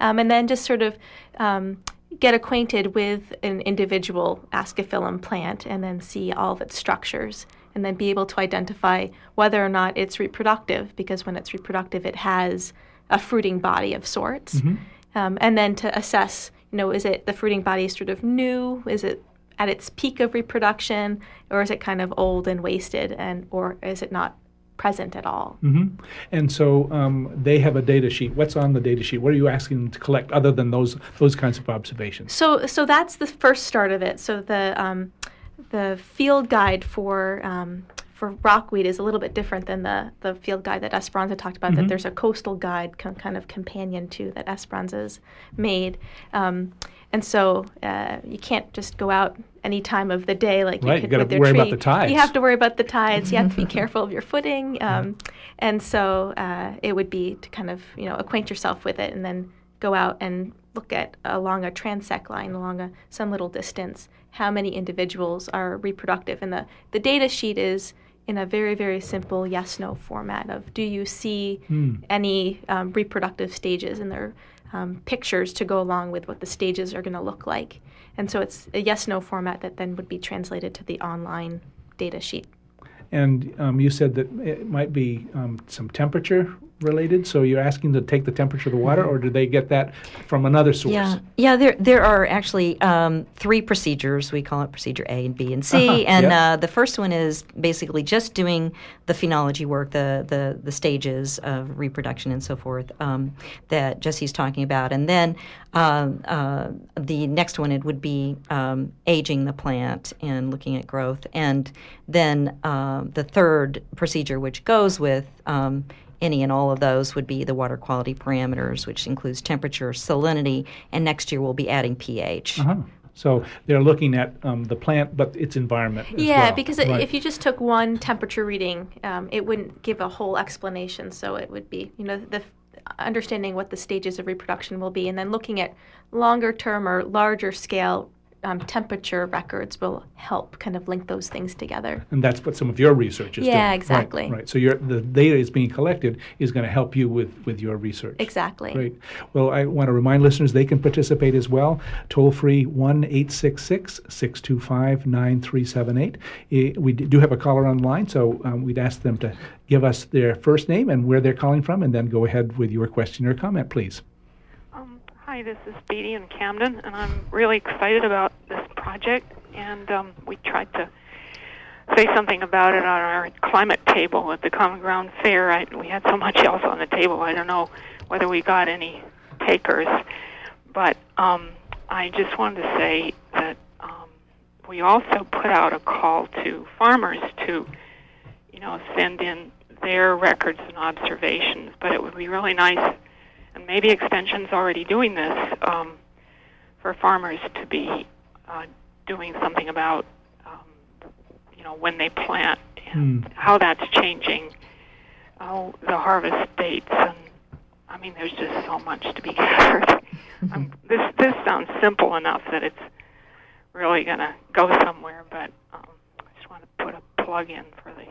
Um, and then just sort of um, get acquainted with an individual ascophyllum plant and then see all of its structures and then be able to identify whether or not it's reproductive because when it's reproductive it has a fruiting body of sorts. Mm-hmm. um, and then to assess you know is it the fruiting body sort of new? Is it at its peak of reproduction? Or is it kind of old and wasted and or is it not present at all. Mm-hmm. And so um, they have a data sheet. What's on the data sheet? What are you asking them to collect other than those those kinds of observations? So so that's the first start of it. So the um, the field guide for um, for rockweed is a little bit different than the, the field guide that Esperanza talked about. Mm-hmm. That there's a coastal guide kind of companion to that Esperanza's made. Um, and so uh, you can't just go out any time of the day like right, you could with their worry tree. about the tides. You have to worry about the tides. You have to be (laughs) careful of your footing. Um, and so uh, it would be to kind of you know acquaint yourself with it and then go out and look at along a transect line along a, some little distance how many individuals are reproductive. And the, the data sheet is in a very, very simple yes no format of do you see mm. any um, reproductive stages in their um, pictures to go along with what the stages are going to look like. And so it's a yes no format that then would be translated to the online data sheet. And um, you said that it might be um, some temperature related? So you're asking to take the temperature of the water, or do they get that from another source? Yeah, yeah. There there are actually um, three procedures. We call it procedure A and B and C. Uh-huh. And yeah. uh, the first one is basically just doing the phenology work, the the the stages of reproduction and so forth um, that Jesse's talking about, and then uh, uh, the next one it would be um, aging the plant and looking at growth, and then uh, the third procedure, which goes with um, any and all of those would be the water quality parameters, which includes temperature, salinity, and next year we'll be adding pH. Uh-huh. So they're looking at um, the plant, but its environment. yeah, well. because right. if you just took one temperature reading, um, it wouldn't give a whole explanation. So it would be, you know, the understanding what the stages of reproduction will be, and then looking at longer term or larger scale um, temperature records will help kind of link those things together. And that's what some of your research is yeah, doing. Yeah, exactly. Right, right. So your, the data is being collected is going to help you with, with your research. Exactly. Great. Well, I want to remind listeners they can participate as well. Toll free 1 866 625 9378. Eh, we do have a caller on the line, so um, we'd ask them to give us their first name and where they're calling from, and then go ahead with your question or comment, please. Hi, this is Beatty in Camden, and I'm really excited about this project. And um, we tried to say something about it on our climate table at the Common Ground Fair. I, we had so much else on the table. I don't know whether we got any takers, but um, I just wanted to say that um, we also put out a call to farmers to, you know, send in their records and observations. But it would be really nice and maybe Extension's already doing this um, for farmers to be uh, doing something about, um, you know, when they plant and mm. how that's changing, oh, the harvest dates, and I mean, there's just so much to be (laughs) gathered. um, (laughs) this this sounds simple enough that it's really going to go somewhere, but um, I just want to put a plug in for the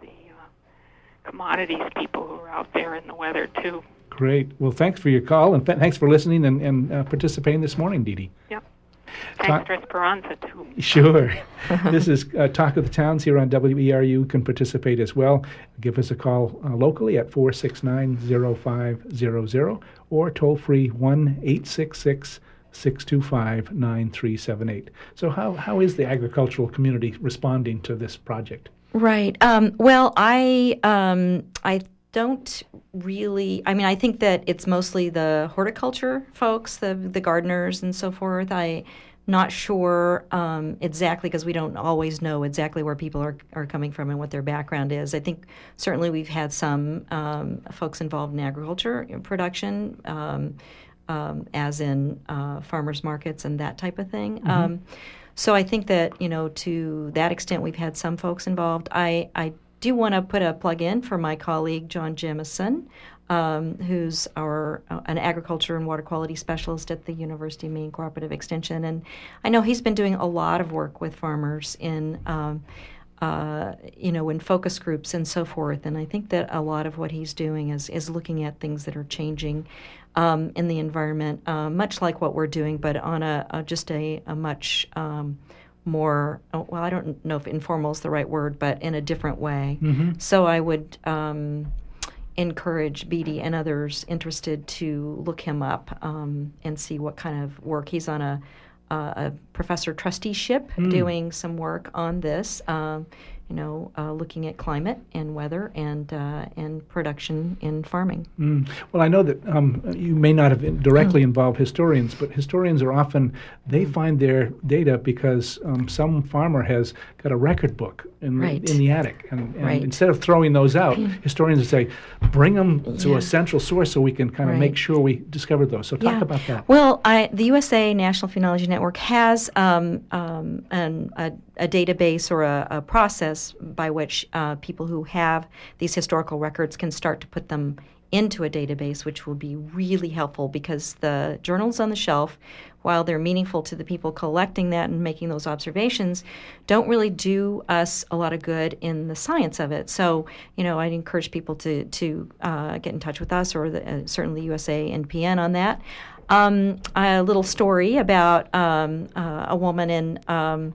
the uh, commodities people who are out there in the weather too. Great. Well, thanks for your call and thanks for listening and, and uh, participating this morning, Dee Dee. Yep. Thanks for Esperanza, too. Sure. (laughs) this is uh, Talk of the Towns here on WERU. You can participate as well. Give us a call uh, locally at 469 0500 or toll free 1 866 625 9378. So, how, how is the agricultural community responding to this project? Right. Um, well, I um, I don't really. I mean, I think that it's mostly the horticulture folks, the the gardeners and so forth. I not sure um, exactly because we don't always know exactly where people are, are coming from and what their background is. I think certainly we've had some um, folks involved in agriculture production, um, um, as in uh, farmers markets and that type of thing. Mm-hmm. Um, so I think that you know to that extent we've had some folks involved. I I do want to put a plug in for my colleague John Jemison um, who's our uh, an agriculture and water quality specialist at the University of Maine Cooperative Extension, and I know he's been doing a lot of work with farmers in. Um, uh, you know, in focus groups and so forth, and I think that a lot of what he's doing is is looking at things that are changing um, in the environment, uh, much like what we're doing, but on a, a just a, a much um, more oh, well, I don't know if informal is the right word, but in a different way. Mm-hmm. So I would um, encourage Beatty and others interested to look him up um, and see what kind of work he's on a, a professor trusteeship Mm. doing some work on this. Um, you know, uh, looking at climate and weather and uh, and production in farming. Mm. Well, I know that um, you may not have directly Mm. involved historians, but historians are often they find their data because um, some farmer has got a record book in, Right. in the attic, and, and Right. instead of throwing those out, historians would say, bring them to Yeah. a central source so we can kind of Right. make sure we discover those. So talk Yeah. about that. Well, I, the USA National Phenology Network has um, um, an, a, a database or a, a process by which uh, people who have these historical records can start to put them into a database, which will be really helpful because the journals on the shelf, while they're meaningful to the people collecting that and making those observations, don't really do us a lot of good in the science of it. So, you know, I'd encourage people to to uh, get in touch with us or the, uh, certainly USA NPN on that. Um, a little story about um, uh, a woman in. Um,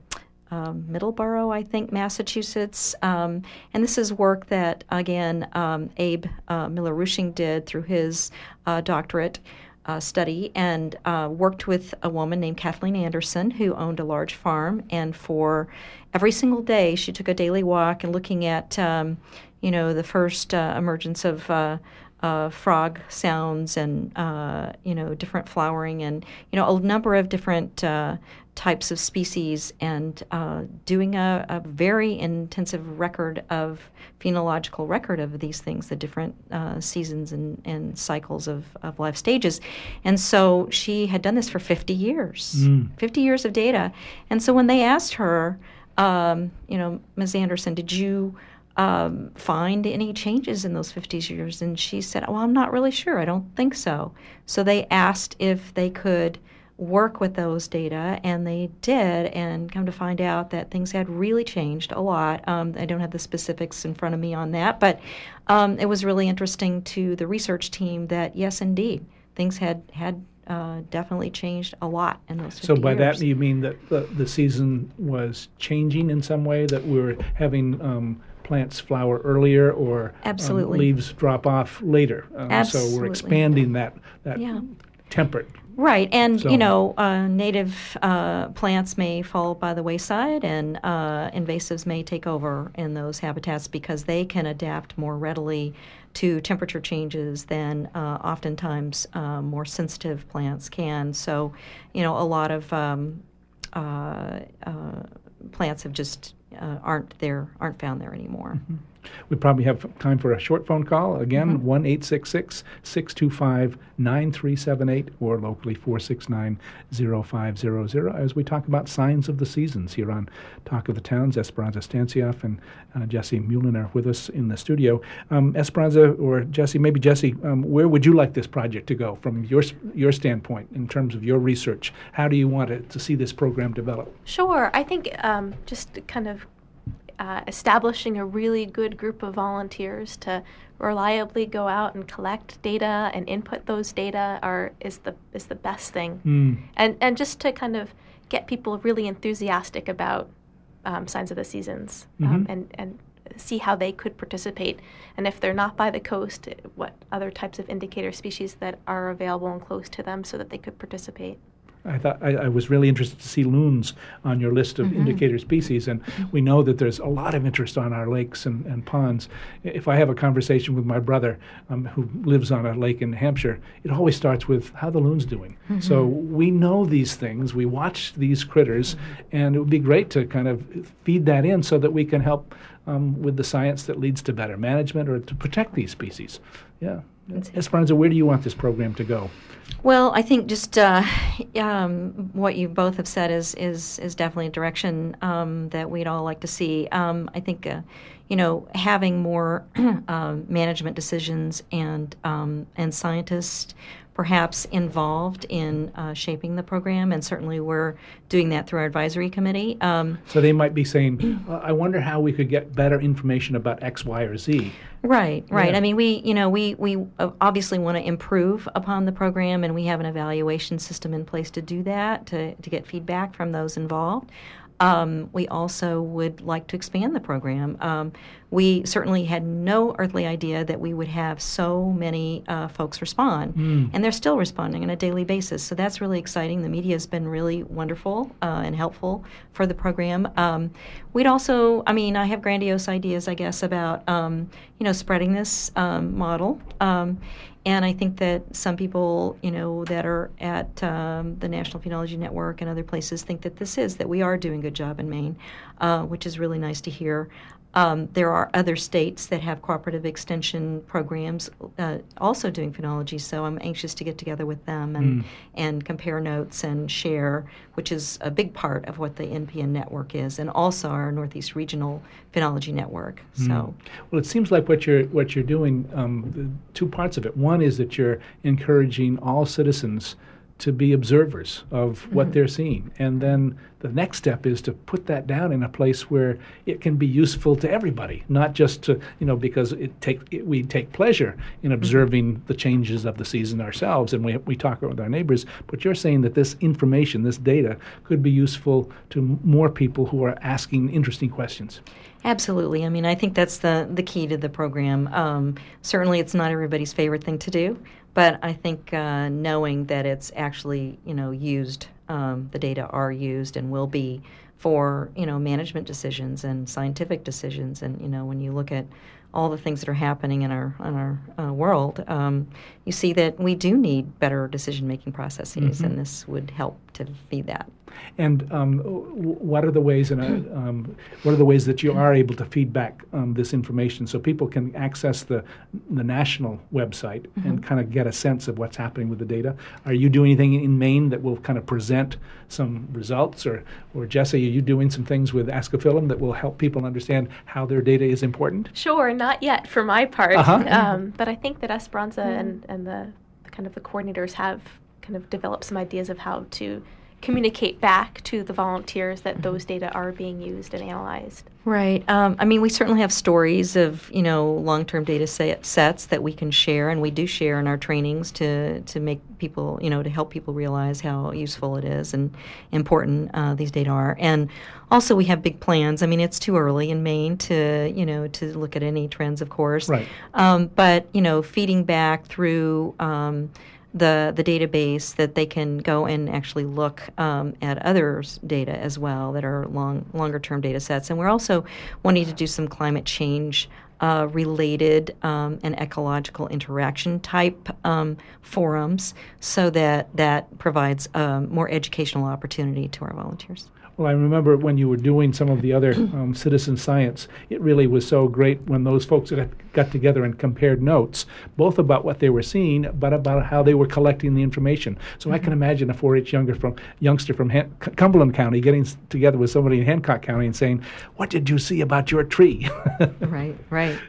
um, Middleborough, I think, Massachusetts. Um, and this is work that, again, um, Abe uh, Miller Rushing did through his uh, doctorate uh, study and uh, worked with a woman named Kathleen Anderson who owned a large farm. And for every single day, she took a daily walk and looking at, um, you know, the first uh, emergence of. Uh, uh, frog sounds and uh, you know different flowering and you know a number of different uh, types of species and uh, doing a, a, very intensive record of phenological record of these things the different uh, seasons and, and cycles of, of life stages and so she had done this for 50 years Mm. 50 years of data and so when they asked her um, you know ms anderson did you um, find any changes in those 50 years? And she said, Well, I'm not really sure. I don't think so. So they asked if they could work with those data, and they did, and come to find out that things had really changed a lot. Um, I don't have the specifics in front of me on that, but um, it was really interesting to the research team that, yes, indeed, things had, had uh, definitely changed a lot in those 50 So by years. that you mean that the, the season was changing in some way, that we were having um, plants flower earlier or um, leaves drop off later. Um, So we're expanding that that Yeah. temperate. Right, and So- you know, uh, native uh, plants may fall by the wayside, and uh, invasives may take over in those habitats because they can adapt more readily to temperature changes than uh, oftentimes uh, more sensitive plants can. So, you know, a lot of um, uh, uh, plants have just uh, aren't there, aren't found there anymore. We probably have time for a short phone call. Again, Mm-hmm. one eight six six six two five nine three seven eight, or locally 469 0500 as we talk about signs of the seasons here on Talk of the Towns. Esperanza Stancioff and uh, Jesse Muhlin are with us in the studio. Um, Esperanza or Jesse, maybe Jesse, um, where would you like this project to go from your, your standpoint in terms of your research? How do you want it to see this program develop? Sure. I think um, just kind of uh, establishing a really good group of volunteers to reliably go out and collect data and input those data are is the is the best thing. Mm. And and just to kind of get people really enthusiastic about um, signs of the seasons um, Mhm. and and see how they could participate. And if they're not by the coast, what other types of indicator species that are available and close to them so that they could participate. I thought I, I, was really interested to see loons on your list of mm-hmm. indicator species, and we know that there's a lot of interest on our lakes and, and ponds. If I have a conversation with my brother um, who lives on a lake in Hampshire, it always starts with how the loon's doing. Mm-hmm. So we know these things, we watch these critters, mm-hmm. and it would be great to kind of feed that in so that we can help um, with the science that leads to better management or to protect these species. Yeah. Esperanza, where do you want this program to go? Well, I think just uh, um, what you both have said is is is definitely a direction um, that we'd all like to see. Um, I think, uh, you know, having more (clears throat) um, management decisions and um, and scientists perhaps involved in uh, shaping the program, and certainly we're doing that through our advisory committee. Um, so they might be saying, well, "I wonder how we could get better information about X, Y, or Z." Right, right. Yeah. I mean, we, you know, we we obviously want to improve upon the program, and we have an evaluation system in place to do that to to get feedback from those involved. Um, we also would like to expand the program. Um, we certainly had no earthly idea that we would have so many uh, folks respond, mm. and they're still responding on a daily basis. So that's really exciting. The media has been really wonderful uh, and helpful for the program. Um, we'd also, I mean, I have grandiose ideas, I guess, about um, you know spreading this um, model. And I think that some people, you know, that are at um, the National Phenology Network and other places think that this is that we are doing a good job in Maine, uh, which is really nice to hear. Um, there are other states that have cooperative extension programs uh, also doing phenology, so I'm anxious to get together with them and, mm. and compare notes and share, which is a big part of what the NPN network is, and also our Northeast Regional Phenology Network. Mm. So, well, it seems like what you're what you're doing. Um, two parts of it. One is that you're encouraging all citizens to be observers of what mm-hmm. they're seeing. And then the next step is to put that down in a place where it can be useful to everybody, not just to, you know, because it take it, we take pleasure in mm-hmm. observing mm-hmm. the changes of the season ourselves and we, we talk with our neighbors. But you're saying that this information, this data, could be useful to more people who are asking interesting questions. Absolutely. I mean, I think that's the, the key to the program. Um, certainly, it's not everybody's favorite thing to do. But I think uh, knowing that it's actually you know used, um, the data are used and will be for you know management decisions and scientific decisions, and you know when you look at all the things that are happening in our in our uh, world, um, you see that we do need better decision making processes, mm-hmm. and this would help to feed that. And um, what are the ways and (clears throat) um, what are the ways that you are able to feed back um, this information so people can access the the national website mm-hmm. and kind of get a sense of what's happening with the data? Are you doing anything in Maine that will kind of present some results, or or Jesse, are you doing some things with Ascophyllum that will help people understand how their data is important? Sure, not yet for my part, uh-huh. Um, but I think that Esperanza mm-hmm. and and the, the kind of the coordinators have kind of developed some ideas of how to communicate back to the volunteers that those data are being used and analyzed. Right. Um, I mean, we certainly have stories of you know long-term data set, sets that we can share, and we do share in our trainings to to make people you know to help people realize how useful it is and important uh, these data are. And also, we have big plans. I mean, it's too early in Maine to you know to look at any trends, of course. Right. Um, but you know, feeding back through. Um, the the database that they can go and actually look um, at others' data as well that are long longer term data sets. And we're also wanting to do some climate change. Uh, related um, and ecological interaction type um, forums so that that provides um, more educational opportunity to our volunteers. Well, I remember when you were doing some of the other (clears throat) um, citizen science, it really was so great when those folks got, got together and compared notes, both about what they were seeing, but about how they were collecting the information. So mm-hmm. I can mm-hmm. imagine a 4-H younger from, youngster from Han- Cumberland County getting together with somebody in Hancock County and saying, "What did you see about your tree?" (laughs) right, right.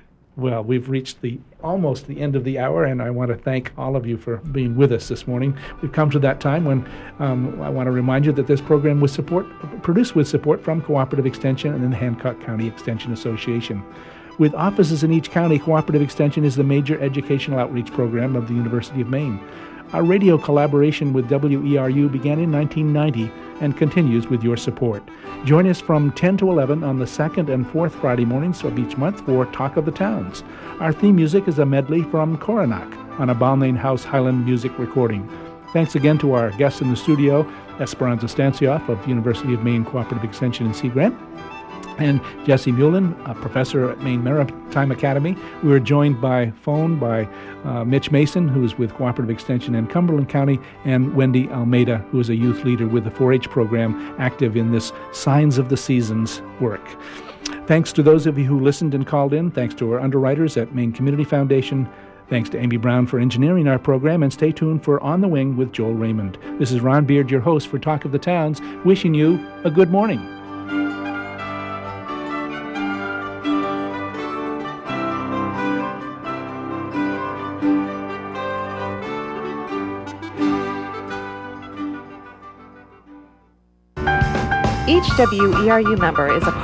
Well, we've reached the almost the end of the hour, and I want to thank all of you for being with us this morning. We've come to that time when um, I want to remind you that this program was support produced with support from Cooperative Extension and the Hancock County Extension Association. With offices in each county, Cooperative Extension is the major educational outreach program of the University of Maine. Our radio collaboration with WERU began in 1990 and continues with your support. Join us from 10 to 11 on the second and fourth Friday mornings of each month for Talk of the Towns. Our theme music is a medley from Coronach on a Balmain House Highland music recording. Thanks again to our guests in the studio, Esperanza Stancioff of University of Maine Cooperative Extension in Sea Grant, and Jesse Muhlin, a professor at Maine Maritime Academy. We were joined by phone by uh, Mitch Mason, who is with Cooperative Extension in Cumberland County, and Wendy Almeida, who is a youth leader with the 4 H program active in this Signs of the Seasons work. Thanks to those of you who listened and called in. Thanks to our underwriters at Maine Community Foundation. Thanks to Amy Brown for engineering our program, and stay tuned for On the Wing with Joel Raymond. This is Ron Beard, your host for Talk of the Towns, wishing you a good morning. Each WERU member is a part